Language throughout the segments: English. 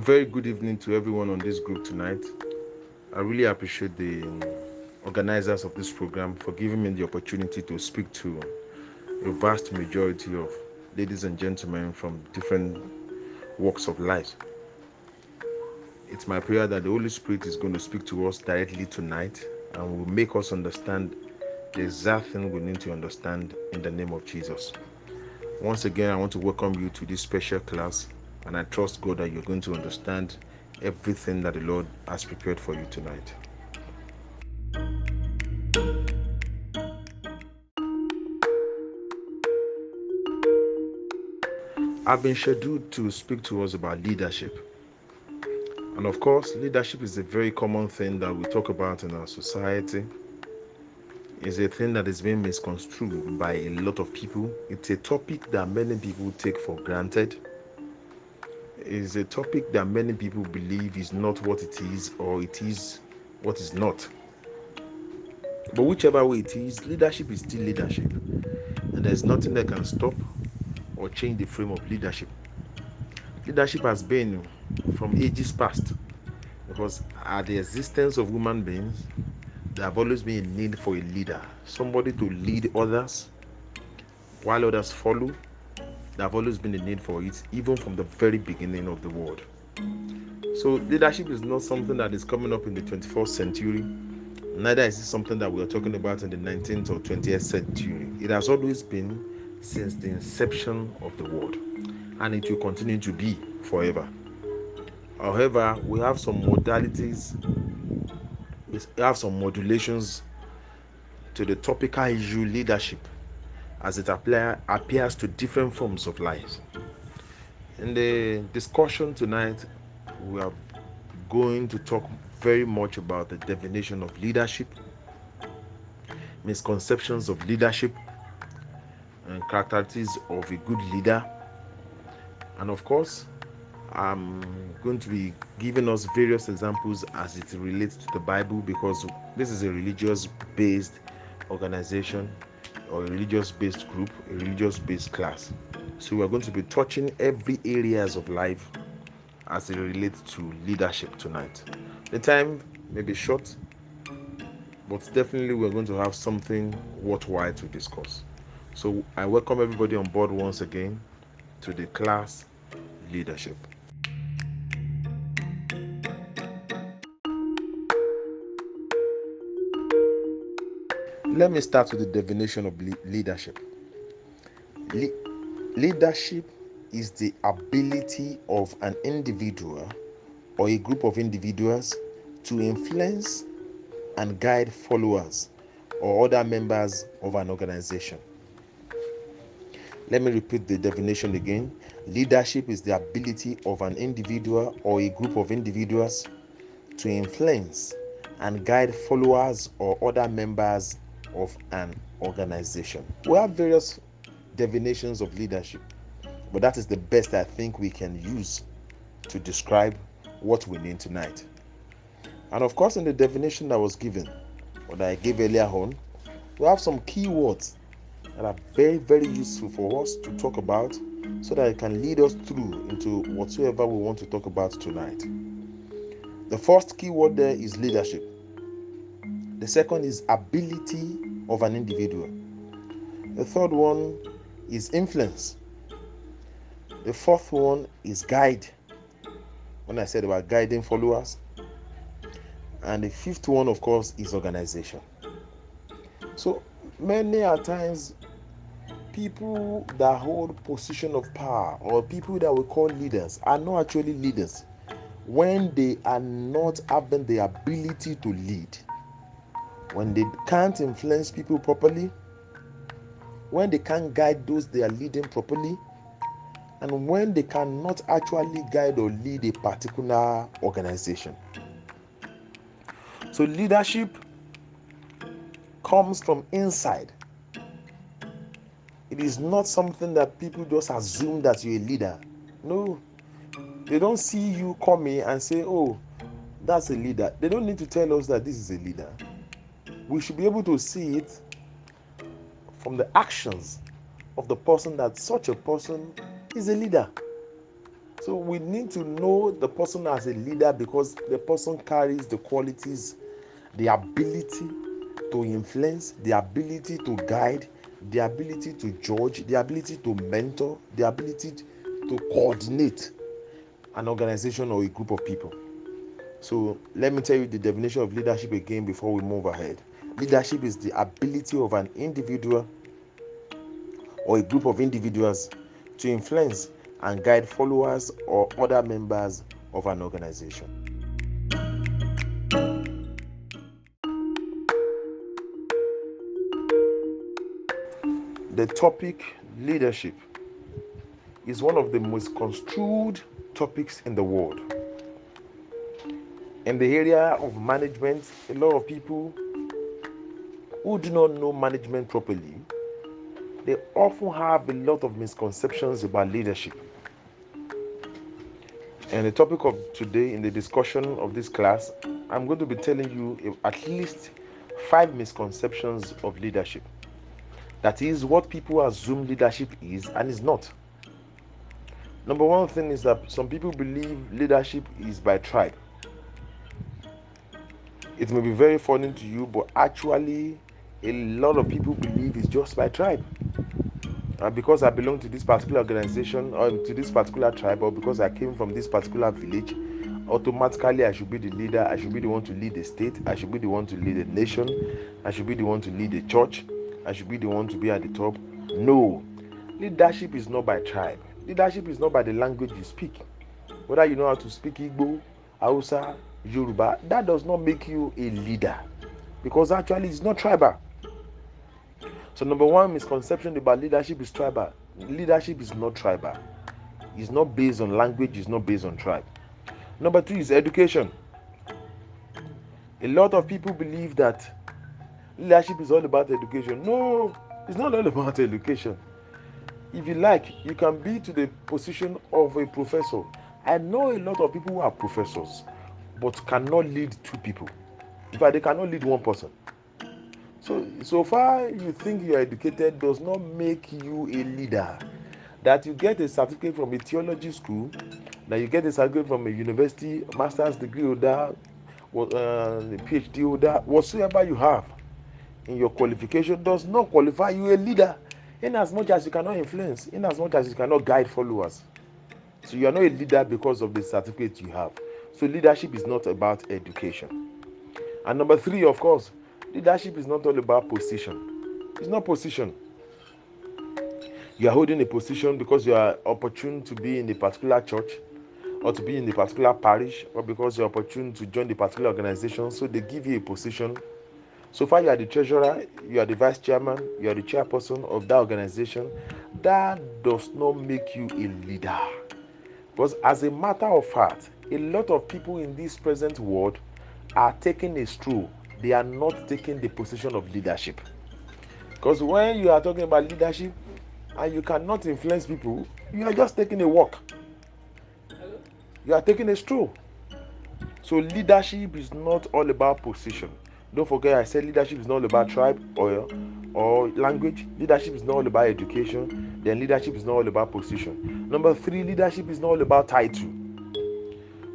A very good evening to everyone on this group tonight. I really appreciate the um, organizers of this program for giving me the opportunity to speak to a vast majority of ladies and gentlemen from different walks of life. It's my prayer that the Holy Spirit is going to speak to us directly tonight and will make us understand the exact thing we need to understand in the name of Jesus. Once again, I want to welcome you to this special class, and I trust God that you're going to understand everything that the Lord has prepared for you tonight. I've been scheduled to speak to us about leadership. And of course, leadership is a very common thing that we talk about in our society. It's a thing that is being misconstrued by a lot of people. It's a topic that many people take for granted. It's a topic that many people believe is not what it is or it is what is not. But whichever way it is, leadership is still leadership. And there's nothing that can stop or change the frame of leadership. Leadership has been from ages past because at the existence of human beings, there have always been a need for a leader, somebody to lead others while others follow. There have always been a need for it, even from the very beginning of the world. So, leadership is not something that is coming up in the 21st century, neither is it something that we are talking about in the 19th or 20th century. It has always been since the inception of the world, and it will continue to be forever. However, we have some modalities, we have some modulations to the topical issue leadership as it apply, appears to different forms of life. In the discussion tonight, we are going to talk very much about the definition of leadership, misconceptions of leadership, and characteristics of a good leader. And of course, I'm going to be giving us various examples as it relates to the Bible because this is a religious based organization or a religious based group, a religious based class. So we're going to be touching every areas of life as it relates to leadership tonight. The time may be short, but definitely we're going to have something worthwhile to discuss. So I welcome everybody on board once again to the class leadership. Let me start with the definition of le- leadership. Le- leadership is the ability of an individual or a group of individuals to influence and guide followers or other members of an organization. Let me repeat the definition again. Leadership is the ability of an individual or a group of individuals to influence and guide followers or other members of an organization. We have various definitions of leadership, but that is the best I think we can use to describe what we need tonight. And of course, in the definition that was given, or that I gave earlier on, we have some key words that are very, very useful for us to talk about so that it can lead us through into whatsoever we want to talk about tonight. The first key word there is leadership. The second is ability of an individual. The third one is influence. The fourth one is guide. When I said about guiding followers. And the fifth one, of course, is organization. So many a times people that hold position of power or people that we call leaders are not actually leaders when they are not having the ability to lead when they can't influence people properly, when they can't guide those they are leading properly, and when they cannot actually guide or lead a particular organization. So, leadership comes from inside. It is not something that people just assume that you're a leader. No, they don't see you coming and say, Oh, that's a leader. They don't need to tell us that this is a leader we should be able to see it from the actions of the person that such a person is a leader. So we need to know the person as a leader because the person carries the qualities, the ability to influence, the ability to guide, the ability to judge, the ability to mentor, the ability to coordinate an organization or a group of people. So let me tell you the definition of leadership again before we move ahead. Leadership is the ability of an individual or a group of individuals to influence and guide followers or other members of an organization. The topic leadership is one of the most construed topics in the world. In the area of management, a lot of people who do not know management properly, they often have a lot of misconceptions about leadership. And the topic of today in the discussion of this class, I'm going to be telling you at least five misconceptions of leadership. That is what people assume leadership is and is not. Number one thing is that some people believe leadership is by tribe. It may be very funny to you, but actually, a lot of people believe it's just by tribe. And because I belong to this particular organization or to this particular tribe, or because I came from this particular village, automatically I should be the leader. I should be the one to lead the state. I should be the one to lead the nation. I should be the one to lead the church. I should be the one to be at the top. No, leadership is not by tribe. Leadership is not by the language you speak. Whether you know how to speak Igbo, Hausa, Yoruba, that does not make you a leader because actually it's not tribal. So, number one misconception about leadership is tribal. Leadership is not tribal, it's not based on language, it's not based on tribe. Number two is education. A lot of people believe that leadership is all about education. No, it's not all about education. If you like, you can be to the position of a professor. I know a lot of people who are professors but cannot lead two people. In fact, they cannot lead one person. So, so far you think you are educated does not make you a leader. That you get a certificate from a theology school, that you get a certificate from a university, master's degree holder, uh, PhD holder, whatsoever you have in your qualification does not qualify you a leader. In as much as you cannot influence, in as much as you cannot guide followers. So you are not a leader because of the certificate you have. So leadership is not about education. And number three, of course, leadership is not all about position. It's not position. You are holding a position because you are opportune to be in a particular church or to be in a particular parish or because you're opportune to join the particular organization. So they give you a position. So far, you are the treasurer, you are the vice chairman, you are the chairperson of that organization. That does not make you a leader. Because, as a matter of fact, a lot of people in this present world are taking a stroll, they are not taking the position of leadership. Because when you are talking about leadership and you cannot influence people, you are just taking a walk. You are taking a stroll. So leadership is not all about position. Don't forget, I said leadership is not all about tribe or or language. Leadership is not all about education. Then leadership is not all about position. Number three, leadership is not all about title.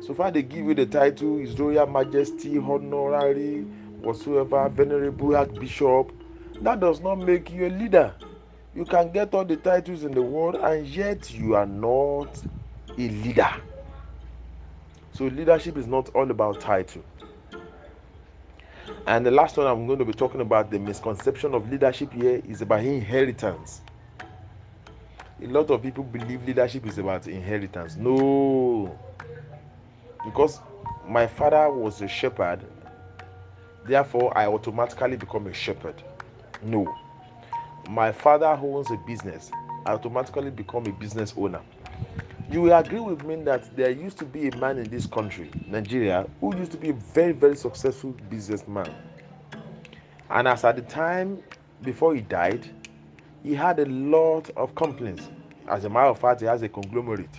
So far, they give you the title His Royal Majesty, Honorary, whatsoever, Venerable Archbishop. That does not make you a leader. You can get all the titles in the world, and yet you are not a leader. So, leadership is not all about title. And the last one I'm going to be talking about the misconception of leadership here is about inheritance. A lot of people believe leadership is about inheritance. No, because my father was a shepherd, therefore I automatically become a shepherd. No. My father who owns a business, I automatically become a business owner. You will agree with me that there used to be a man in this country, Nigeria, who used to be a very, very successful businessman. And as at the time before he died, he had a lot of companies. As a matter of fact, he has a conglomerate,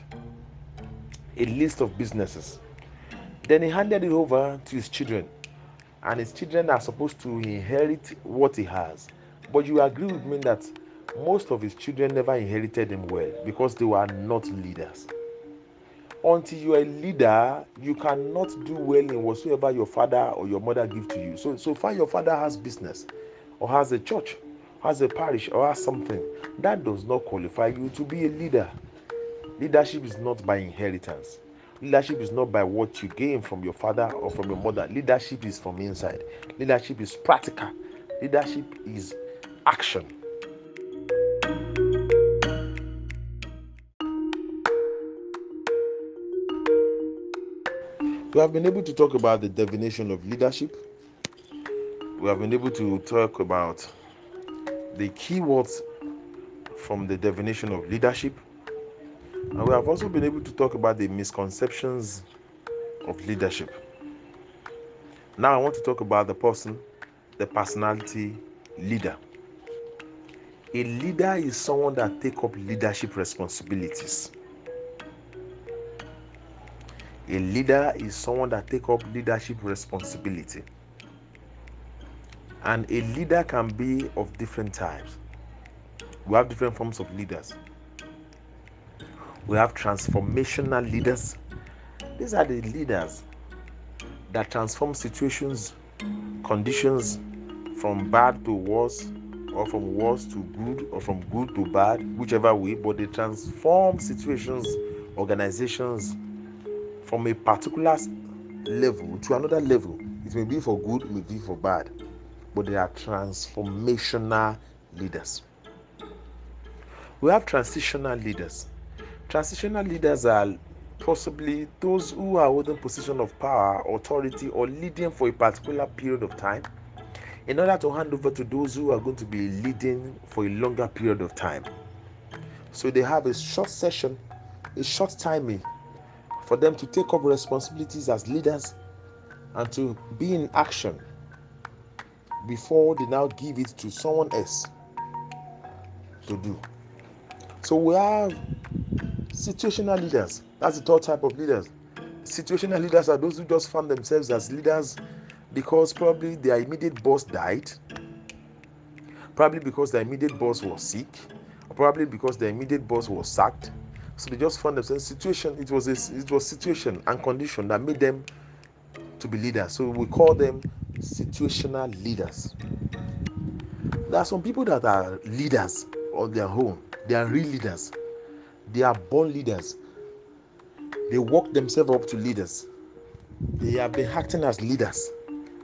a list of businesses. Then he handed it over to his children, and his children are supposed to inherit what he has. But you agree with me that most of his children never inherited him well because they were not leaders. until you are a leader, you cannot do well in whatsoever your father or your mother give to you. So, so far your father has business, or has a church, has a parish, or has something, that does not qualify you to be a leader. Leadership is not by inheritance. Leadership is not by what you gain from your father or from your mother. Leadership is from inside. Leadership is practical. Leadership is action. We have been able to talk about the definition of leadership. We have been able to talk about the keywords from the definition of leadership. And we have also been able to talk about the misconceptions of leadership. Now I want to talk about the person, the personality leader. A leader is someone that take up leadership responsibilities. A leader is someone that take up leadership responsibility. And a leader can be of different types. We have different forms of leaders. We have transformational leaders. These are the leaders that transform situations, conditions from bad to worse, or from worse to good, or from good to bad, whichever way, but they transform situations, organizations, from a particular level to another level. It may be for good, it may be for bad, but they are transformational leaders. We have transitional leaders. Transitional leaders are possibly those who are holding position of power, authority, or leading for a particular period of time in order to hand over to those who are going to be leading for a longer period of time. So they have a short session, a short timing for them to take up responsibilities as leaders and to be in action before they now give it to someone else to do. So we have situational leaders. That's the third type of leaders. Situational leaders are those who just found themselves as leaders because probably their immediate boss died, probably because their immediate boss was sick, probably because their immediate boss was sacked, so they just found themselves situation. It was a, it was situation and condition that made them to be leaders. So we call them situational leaders. There are some people that are leaders on their own. They are real leaders. They are born leaders. They work themselves up to leaders. They have been acting as leaders,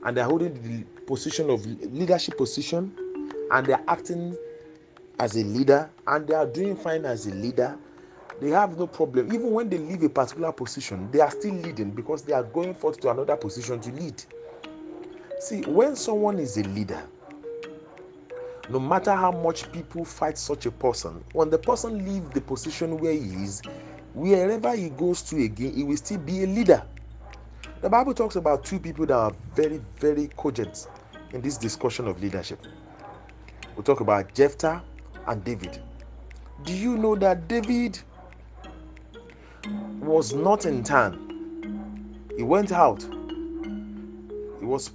and they're holding the position of leadership position, and they're acting as a leader, and they are doing fine as a leader they have no problem. Even when they leave a particular position, they are still leading because they are going forth to another position to lead. See, when someone is a leader, no matter how much people fight such a person, when the person leaves the position where he is, wherever he goes to again, he will still be a leader. The Bible talks about two people that are very, very cogent in this discussion of leadership. We talk about Jephthah and David. Do you know that David was not in town. He went out. He was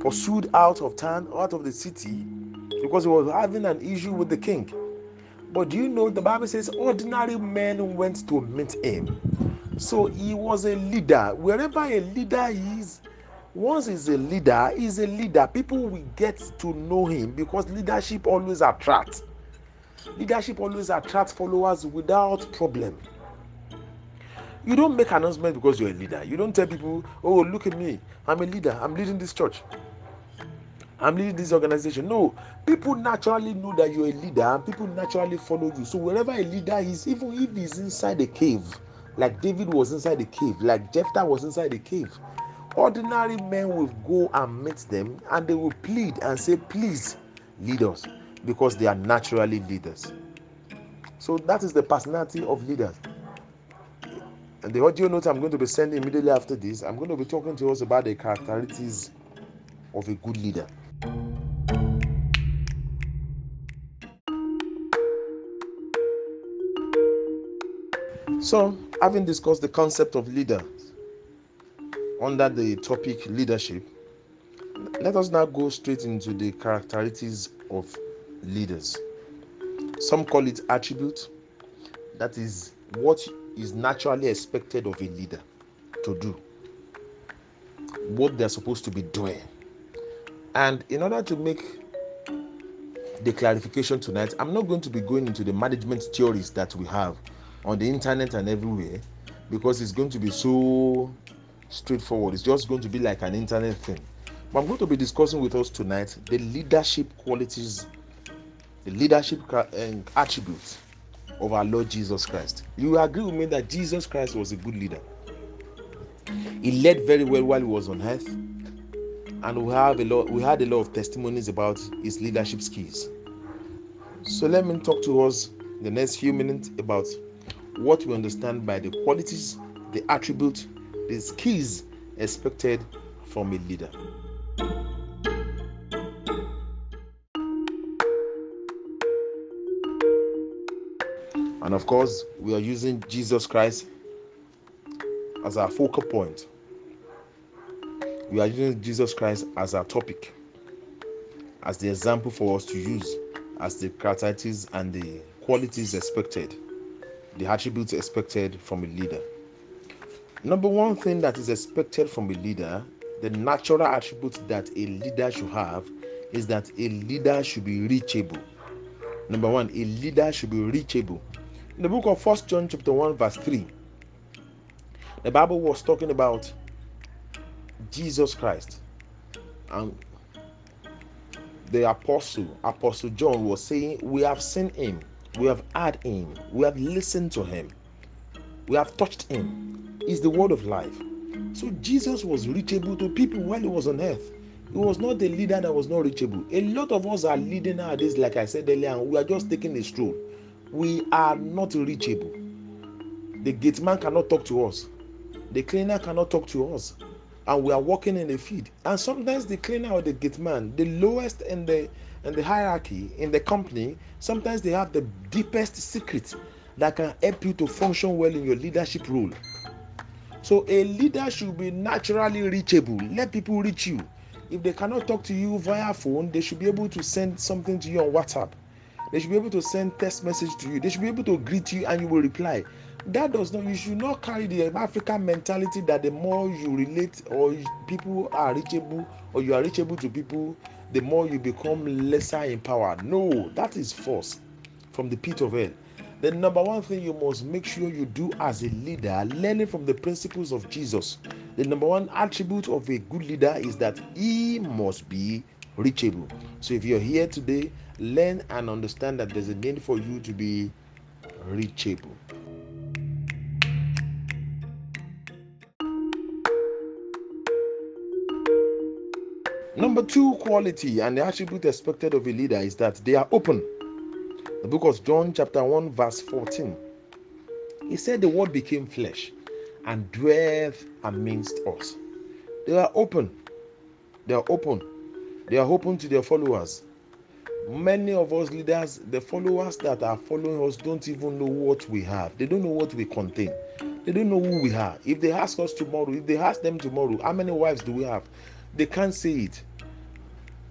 pursued out of town, out of the city, because he was having an issue with the king. But do you know the Bible says ordinary men went to meet him? So he was a leader. Wherever a leader is, once he's a leader, he's a leader. People will get to know him because leadership always attracts. Leadership always attracts followers without problem. You don't make announcement because you're a leader. You don't tell people, oh, look at me. I'm a leader. I'm leading this church. I'm leading this organization. No, people naturally know that you're a leader and people naturally follow you. So wherever a leader is, even if he's inside a cave, like David was inside the cave, like Jephthah was inside the cave, ordinary men will go and meet them and they will plead and say, please lead us because they are naturally leaders. So that is the personality of leaders. And the audio note I'm going to be sending immediately after this, I'm going to be talking to us about the characteristics of a good leader. So, having discussed the concept of leader under the topic leadership, let us now go straight into the characteristics of leaders. Some call it attribute, that is what is naturally expected of a leader to do, what they're supposed to be doing. And in order to make the clarification tonight, I'm not going to be going into the management theories that we have on the internet and everywhere because it's going to be so straightforward. It's just going to be like an internet thing. But I'm going to be discussing with us tonight the leadership qualities, the leadership uh, um, attributes of our Lord Jesus Christ. You agree with me that Jesus Christ was a good leader. He led very well while he was on earth, and we have a lot. We had a lot of testimonies about his leadership skills. So let me talk to us the next few minutes about what we understand by the qualities, the attributes, the skills expected from a leader. And of course, we are using Jesus Christ as our focal point. We are using Jesus Christ as our topic, as the example for us to use, as the characteristics and the qualities expected, the attributes expected from a leader. Number one thing that is expected from a leader, the natural attribute that a leader should have, is that a leader should be reachable. Number one, a leader should be reachable. In the book of First John chapter 1, verse 3, the Bible was talking about Jesus Christ. And the apostle, Apostle John, was saying, We have seen him, we have heard him, we have listened to him, we have touched him. Is the word of life. So Jesus was reachable to people while he was on earth. He was not the leader that was not reachable. A lot of us are leading nowadays, like I said earlier, and we are just taking a stroll we are not reachable. The gate man cannot talk to us, the cleaner cannot talk to us, and we are working in the field. And sometimes the cleaner or the gate man, the lowest in the in the hierarchy in the company, sometimes they have the deepest secret that can help you to function well in your leadership role. So a leader should be naturally reachable. Let people reach you. If they cannot talk to you via phone, they should be able to send something to you on WhatsApp they should be able to send text message to you. They should be able to greet you and you will reply. That does not, you should not carry the African mentality that the more you relate or people are reachable or you are reachable to people, the more you become lesser in power. No, that is false from the pit of hell. The number one thing you must make sure you do as a leader, learning from the principles of Jesus. The number one attribute of a good leader is that he must be reachable. So if you're here today, learn and understand that there's a need for you to be reachable. Number two quality and the attribute expected of a leader is that they are open. The book of John, chapter 1, verse 14. He said, The word became flesh and dwelt amidst us. They are open. They are open. They are open to their followers. Many of us leaders, the followers that are following us, don't even know what we have. They don't know what we contain. They don't know who we are. If they ask us tomorrow, if they ask them tomorrow, how many wives do we have? They can't see it.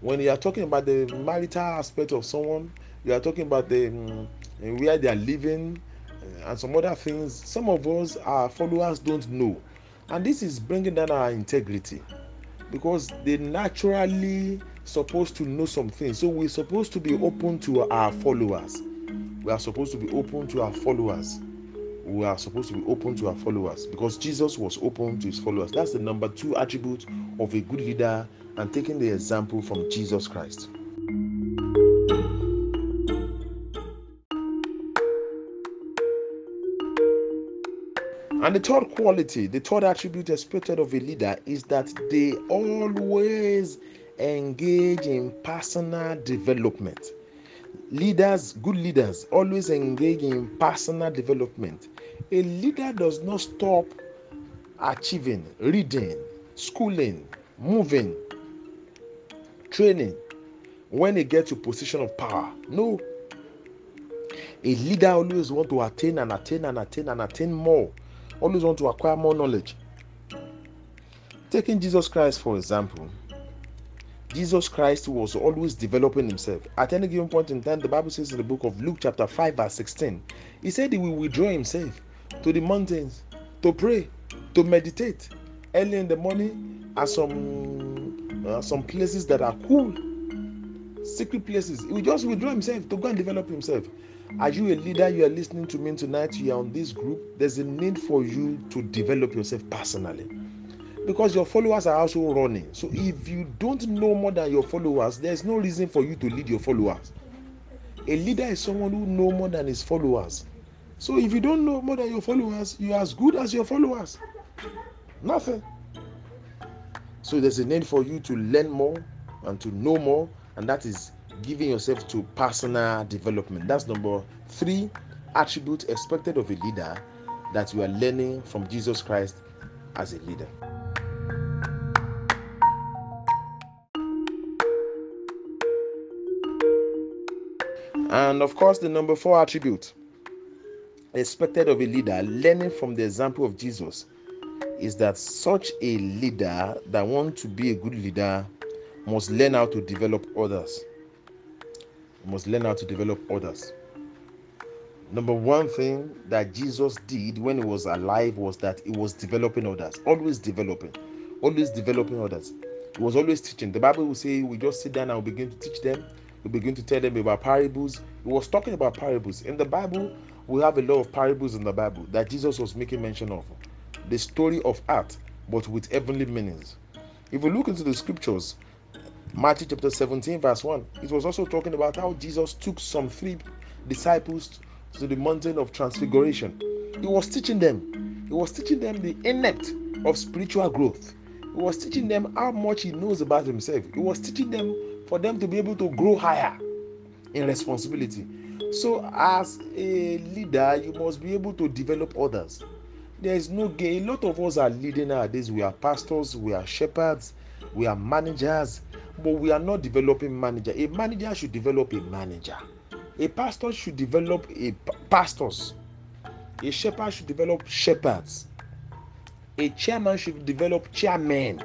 When you are talking about the marital aspect of someone, you are talking about the um, where they are living uh, and some other things. Some of us, our followers, don't know, and this is bringing down our integrity because they naturally supposed to know something so we're supposed to be open to our followers we are supposed to be open to our followers we are supposed to be open to our followers because jesus was open to his followers that's the number two attribute of a good leader and taking the example from jesus christ And the third quality, the third attribute expected of a leader is that they always engage in personal development. Leaders, good leaders, always engage in personal development. A leader does not stop achieving, reading, schooling, moving, training when they get to position of power. No. A leader always want to attain and attain and attain and attain more always want to acquire more knowledge. Taking Jesus Christ, for example, Jesus Christ was always developing himself. At any given point in time, the Bible says in the book of Luke, chapter 5, verse 16, he said he will withdraw himself to the mountains to pray, to meditate early in the morning at some uh, some places that are cool, secret places. He will just withdraw himself to go and develop himself. Are you a leader? You are listening to me tonight. You are on this group. There's a need for you to develop yourself personally because your followers are also running. So if you don't know more than your followers, there's no reason for you to lead your followers. A leader is someone who know more than his followers. So if you don't know more than your followers, you're as good as your followers. Nothing. So there's a need for you to learn more and to know more, and that is giving yourself to personal development. That's number three attribute expected of a leader that you are learning from Jesus Christ as a leader. And of course, the number four attribute expected of a leader, learning from the example of Jesus, is that such a leader that wants to be a good leader must learn how to develop others. Must learn how to develop others. Number one thing that Jesus did when he was alive was that he was developing others, always developing, always developing others. He was always teaching. The Bible will say we just sit down and begin to teach them we begin to tell them about parables. He was talking about parables. In the Bible, we have a lot of parables in the Bible that Jesus was making mention of. The story of art, but with heavenly meanings. If we look into the scriptures, Matthew chapter 17, verse 1, it was also talking about how Jesus took some three disciples to the mountain of transfiguration. He was teaching them. He was teaching them the inept of spiritual growth. He was teaching them how much he knows about himself. He was teaching them for them to be able to grow higher in responsibility. So, as a leader, you must be able to develop others. There is no gain. A lot of us are leading nowadays. We are pastors, we are shepherds, we are managers, but we are not developing manager. A manager should develop a manager. A pastor should develop a pastors. A shepherd should develop shepherds. A chairman should develop chairmen.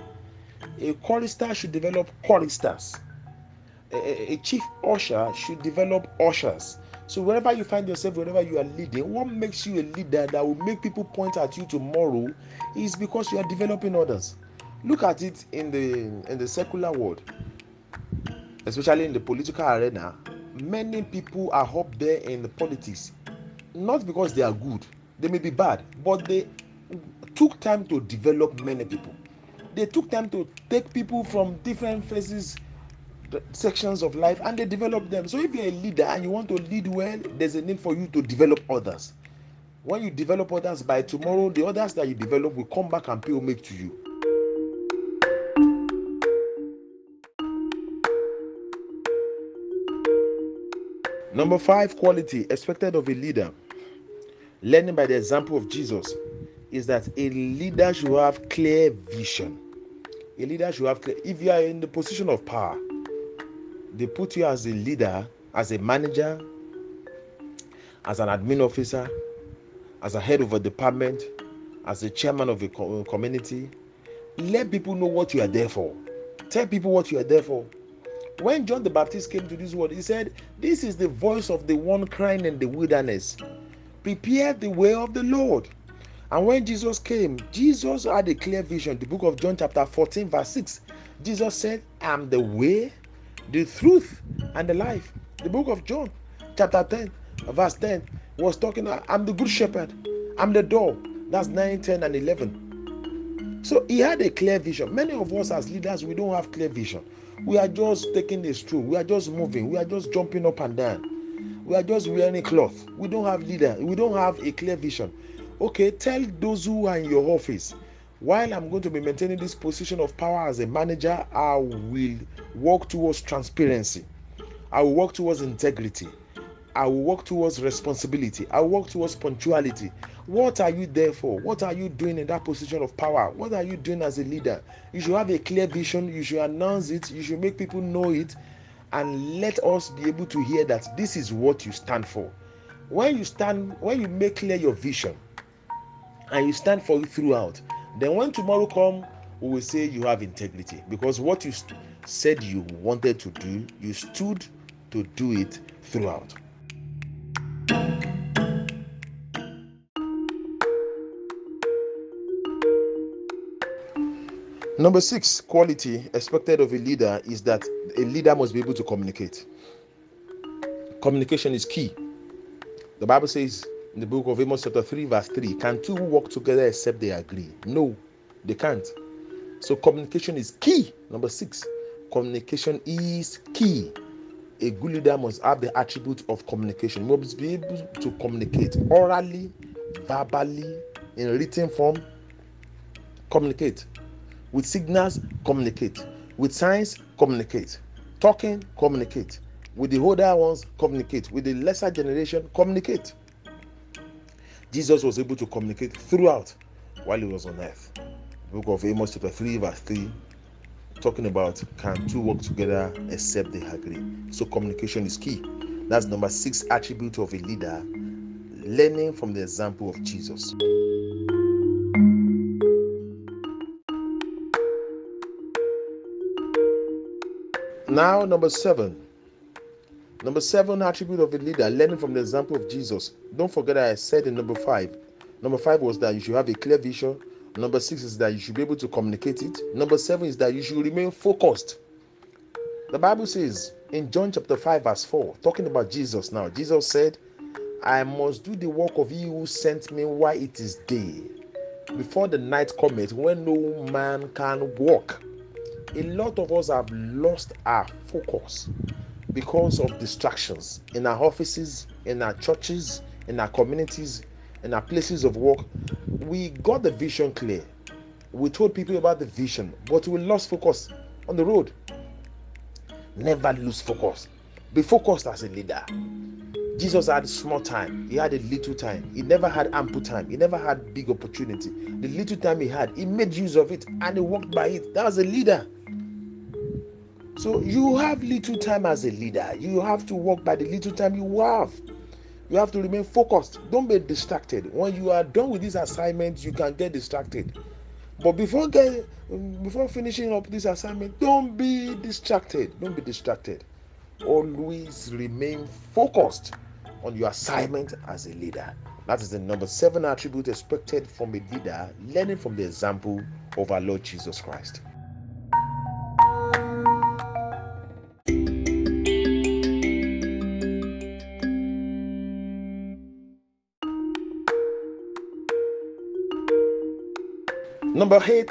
A chorister should develop choristers a, chief usher should develop ushers. So wherever you find yourself, wherever you are leading, what makes you a leader that will make people point at you tomorrow is because you are developing others. Look at it in the in the secular world, especially in the political arena. Many people are up there in the politics, not because they are good. They may be bad, but they took time to develop many people. They took time to take people from different phases sections of life and they develop them. So if you're a leader and you want to lead well, there's a need for you to develop others. When you develop others, by tomorrow, the others that you develop will come back and pay homage to you. Number five quality expected of a leader, learning by the example of Jesus, is that a leader should have clear vision. A leader should have clear. If you are in the position of power, they put you as a leader, as a manager, as an admin officer, as a head of a department, as a chairman of a uh, community. Let people know what you are there for. Tell people what you are there for. When John the Baptist came to this world, he said, This is the voice of the one crying in the wilderness. Prepare the way of the Lord. And when Jesus came, Jesus had a clear vision. The book of John, chapter 14, verse 6. Jesus said, I'm the way, the truth and the life. The book of John, chapter 10, verse 10, was talking, I'm the good shepherd, I'm the door. That's 9, 10, and 11. So he had a clear vision. Many of us as leaders, we don't have clear vision. We are just taking this through. We are just moving. We are just jumping up and down. We are just wearing a cloth. We don't have leader. We don't have a clear vision. Okay, tell those who are in your office while I'm going to be maintaining this position of power as a manager, I will work towards transparency. I will work towards integrity. I will work towards responsibility. I will work towards punctuality. What are you there for? What are you doing in that position of power? What are you doing as a leader? You should have a clear vision. You should announce it. You should make people know it. And let us be able to hear that this is what you stand for. When you stand, when you make clear your vision and you stand for it throughout, then when tomorrow come, we will say you have integrity because what you st- said you wanted to do, you stood to do it throughout. Number six quality expected of a leader is that a leader must be able to communicate. Communication is key. The Bible says in the book of Amos, chapter 3, verse 3 Can two work together except they agree? No, they can't. So, communication is key. Number six, communication is key. A good leader must have the attribute of communication. must be able to communicate orally, verbally, in written form. Communicate with signals. Communicate with signs. Communicate talking. Communicate with the older ones. Communicate with the lesser generation. Communicate. Jesus was able to communicate throughout while he was on earth. The book of Amos, chapter 3, verse 3, talking about can two work together except they agree. So, communication is key. That's number six attribute of a leader learning from the example of Jesus. Now, number seven Number seven attribute of a leader, learning from the example of Jesus. Don't forget I said in number five. Number five was that you should have a clear vision. Number six is that you should be able to communicate it. Number seven is that you should remain focused. The Bible says in John chapter 5, verse 4, talking about Jesus now, Jesus said, I must do the work of he who sent me while it is day, before the night cometh, when no man can walk. A lot of us have lost our focus because of distractions in our offices, in our churches, in our communities, in our places of work. We got the vision clear. We told people about the vision, but we lost focus on the road. Never lose focus. Be focused as a leader. Jesus had small time. He had a little time. He never had ample time. He never had big opportunity. The little time he had, he made use of it and he walked by it. That was a leader. So you have little time as a leader. You have to work by the little time you have. You have to remain focused. Don't be distracted. When you are done with this assignment, you can get distracted. But before get, um, before finishing up this assignment, don't be distracted. Don't be distracted. Always remain focused on your assignment as a leader. That is the number seven attribute expected from a leader, learning from the example of our Lord Jesus Christ. Number eight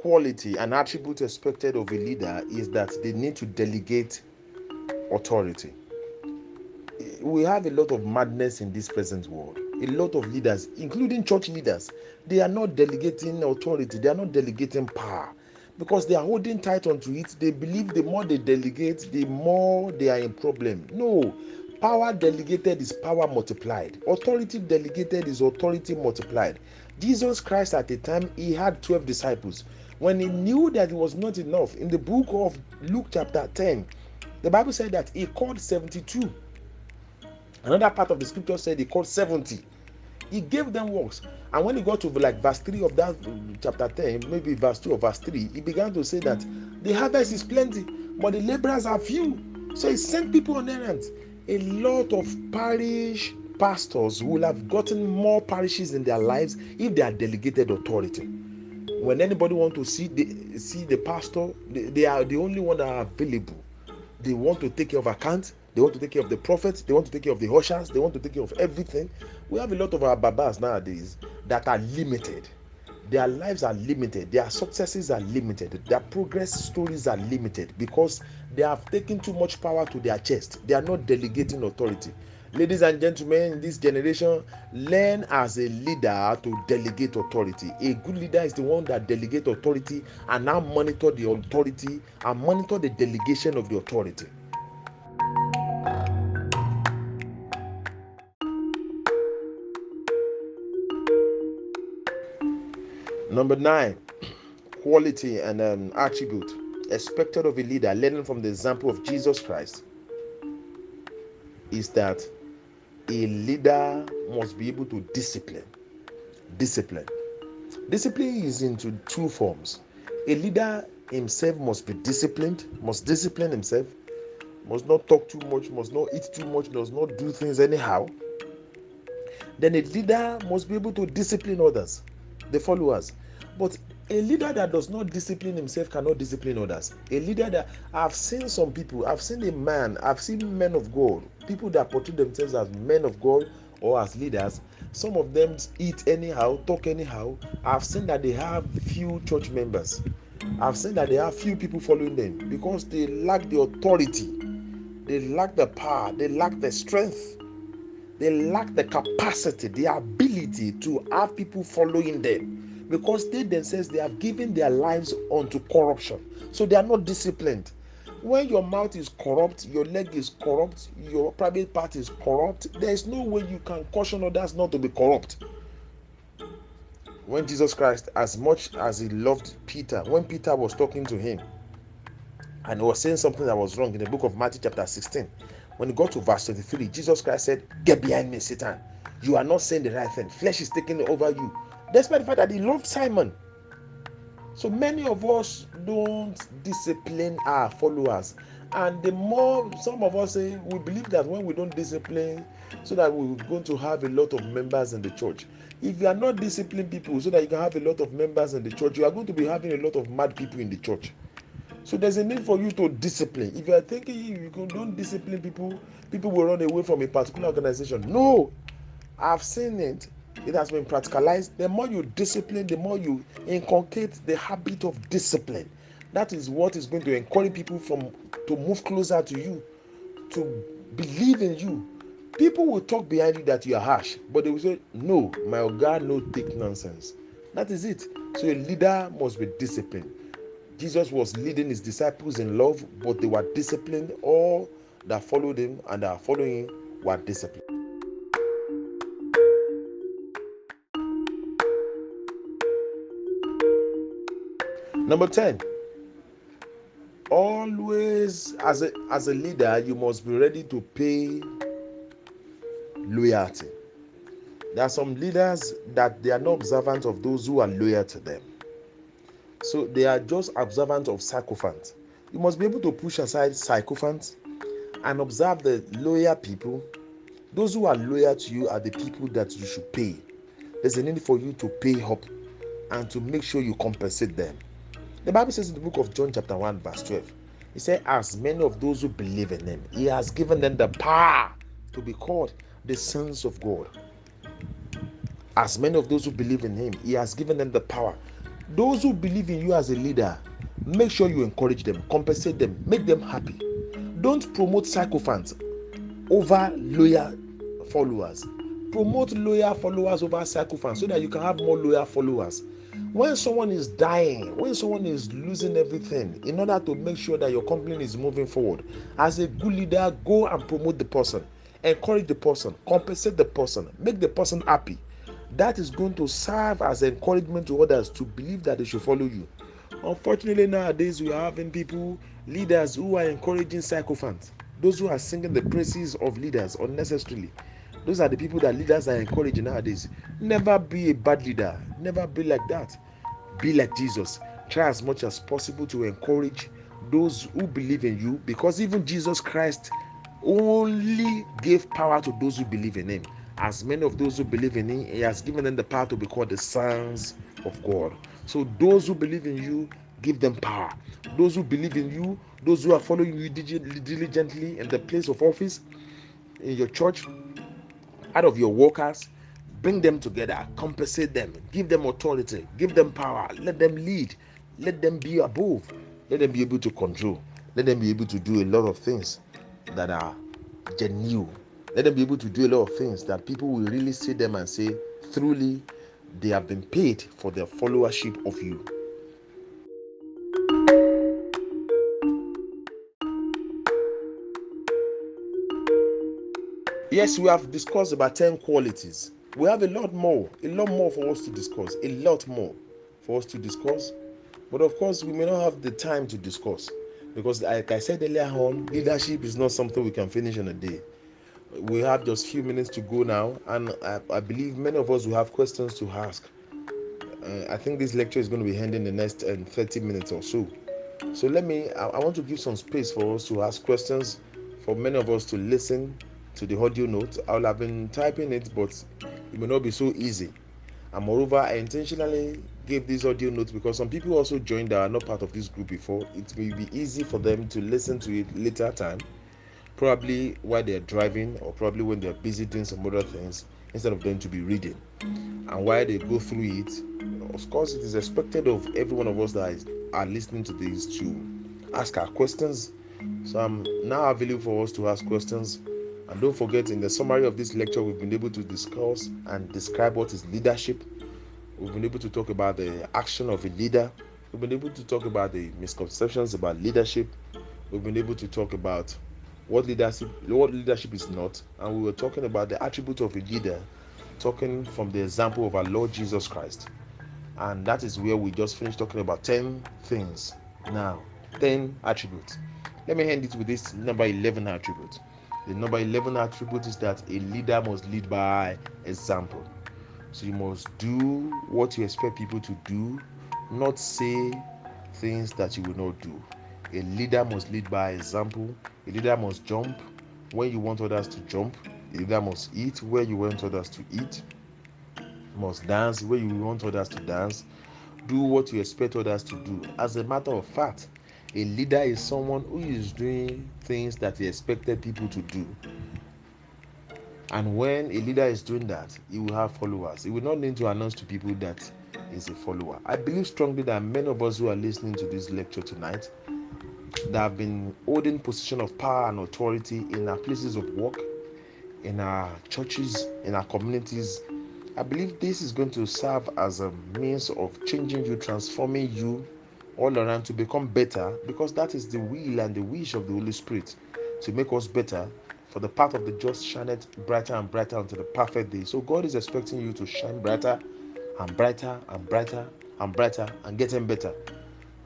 quality and attribute expected of a leader is that they need to delegate authority. We have a lot of madness in this present world. A lot of leaders, including church leaders, they are not delegating authority, they are not delegating power because they are holding tight onto it. They believe the more they delegate, the more they are in problem. No, power delegated is power multiplied, authority delegated is authority multiplied. Jesus Christ at the time he had 12 disciples. When he knew that it was not enough, in the book of Luke chapter 10, the Bible said that he called 72. Another part of the scripture said he called 70. He gave them works. And when he got to like verse 3 of that mm, chapter 10, maybe verse 2 or verse 3, he began to say that the harvest is plenty, but the laborers are few. So he sent people on errands. A lot of parish pastors will have gotten more parishes in their lives if they are delegated authority. When anybody want to see the see the pastor, they, they are the only one that are available. They want to take care of accounts. They want to take care of the prophets. They want to take care of the ushers. They want to take care of everything. We have a lot of our babas nowadays that are limited. Their lives are limited. Their successes are limited. Their progress stories are limited because they have taken too much power to their chest. They are not delegating authority. Ladies and gentlemen, in this generation, learn as a leader to delegate authority. A good leader is the one that delegate authority and now monitor the authority and monitor the delegation of the authority. Number nine, quality and um, attribute expected of a leader, learning from the example of Jesus Christ, is that a leader must be able to discipline. Discipline. Discipline is into two forms. A leader himself must be disciplined, must discipline himself, must not talk too much, must not eat too much, does not do things anyhow. Then a leader must be able to discipline others, the followers. But a leader that does not discipline himself cannot discipline others. A leader that I've seen some people, I've seen a man, I've seen men of God, people that portray themselves as men of God or as leaders. Some of them eat anyhow, talk anyhow. I've seen that they have few church members. I've seen that they have few people following them because they lack the authority, they lack the power, they lack the strength, they lack the capacity, the ability to have people following them because they themselves they have given their lives unto corruption. So they are not disciplined. When your mouth is corrupt your leg is corrupt your private part is corrupt there is no way you can caution others not to be corrupt. When jesus christ as much as he loved peter when peter was talking to him and he was saying something that was wrong in the book of matthew chapter 16 when he got to verse 23 jesus christ said get behind me satan. You are not saying the right thing. Flesh is taking over you despite the fact that he loved Simon. So many of us don't discipline our followers. And the more some of us say, we believe that when we don't discipline, so that we're going to have a lot of members in the church. If you are not disciplining people so that you can have a lot of members in the church, you are going to be having a lot of mad people in the church. So there's a need for you to discipline. If you are thinking you don't discipline people, people will run away from a particular organization. No, I've seen it it has been practicalized. The more you discipline, the more you inculcate the habit of discipline. That is what is going to encourage people from to move closer to you, to believe in you. People will talk behind you that you are harsh, but they will say, No, my God, no take nonsense. That is it. So a leader must be disciplined. Jesus was leading his disciples in love, but they were disciplined. All that followed him and are following were disciplined. Number 10. Always as a as a leader, you must be ready to pay loyalty. There are some leaders that they are not observant of those who are loyal to them. So they are just observant of sycophants. You must be able to push aside sycophants and observe the loyal people. Those who are loyal to you are the people that you should pay. There's a need for you to pay up and to make sure you compensate them. The Bible says in the book of John, chapter 1, verse 12, He said, As many of those who believe in Him, He has given them the power to be called the sons of God. As many of those who believe in Him, He has given them the power. Those who believe in you as a leader, make sure you encourage them, compensate them, make them happy. Don't promote sycophants over loyal followers. Promote loyal followers over sycophants so that you can have more loyal followers when someone is dying when someone is losing everything in order to make sure that your company is moving forward as a good leader go and promote the person encourage the person compensate the person make the person happy. That is going to serve as encouragement to others to believe that they should follow you. Unfortunately nowadays we are having people leaders who are encouraging sycophants. Those who are singing the praises of leaders unnecessarily those are the people that leaders are encouraging nowadays. Never be a bad leader. Never be like that. Be like Jesus. Try as much as possible to encourage those who believe in you because even Jesus Christ only gave power to those who believe in him. As many of those who believe in him, he has given them the power to be called the sons of God. So those who believe in you, give them power. Those who believe in you, those who are following you diligently in the place of office, in your church, out of your workers bring them together compensate them give them authority give them power. Let them lead. Let them be above. Let them be able to control. Let them be able to do a lot of things that are genuine. Let them be able to do a lot of things that people will really see them and say truly they have been paid for their followership of you Yes, we have discussed about 10 qualities. We have a lot more, a lot more for us to discuss, a lot more for us to discuss. But of course, we may not have the time to discuss because, like I said earlier on, leadership is not something we can finish in a day. We have just few minutes to go now, and I, I believe many of us will have questions to ask. Uh, I think this lecture is going to be ending in the next uh, 30 minutes or so. So let me, I, I want to give some space for us to ask questions, for many of us to listen to the audio note. I will have been typing it, but it may not be so easy. And moreover, I intentionally gave this audio note because some people also joined that are not part of this group before. It may be easy for them to listen to it later time, probably while they're driving or probably when they're busy doing some other things instead of them to be reading. And while they go through it, of course, it is expected of every one of us that is, are listening to this to ask our questions. So I'm now available for us to ask questions. And don't forget, in the summary of this lecture, we've been able to discuss and describe what is leadership. We've been able to talk about the action of a leader. We've been able to talk about the misconceptions about leadership. We've been able to talk about what leadership what leadership is not, and we were talking about the attribute of a leader, talking from the example of our Lord Jesus Christ. And that is where we just finished talking about 10 things. Now, 10 attributes. Let me end it with this number 11 attribute. The number 11 attribute is that a leader must lead by example. So you must do what you expect people to do, not say things that you will not do. A leader must lead by example. A leader must jump when you want others to jump. A leader must eat where you want others to eat. Must dance where you want others to dance. Do what you expect others to do. As a matter of fact, a leader is someone who is doing things that he expected people to do. And when a leader is doing that, he will have followers. He will not need to announce to people that he's a follower. I believe strongly that many of us who are listening to this lecture tonight that have been holding position of power and authority in our places of work, in our churches, in our communities. I believe this is going to serve as a means of changing you, transforming you all around to become better because that is the will and the wish of the Holy Spirit to make us better. For the path of the just shineth brighter and brighter until the perfect day. So God is expecting you to shine brighter and brighter and brighter and brighter and getting better.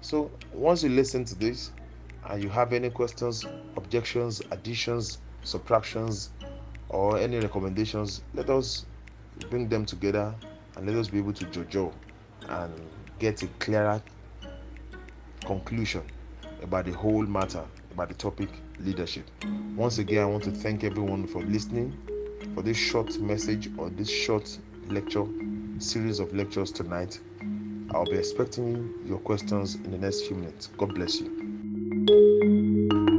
So once you listen to this, and you have any questions, objections, additions, subtractions, or any recommendations, let us bring them together and let us be able to jojo and get a clearer conclusion about the whole matter, about the topic leadership. Once again, I want to thank everyone for listening for this short message or this short lecture series of lectures tonight. I'll be expecting your questions in the next few minutes. God bless you.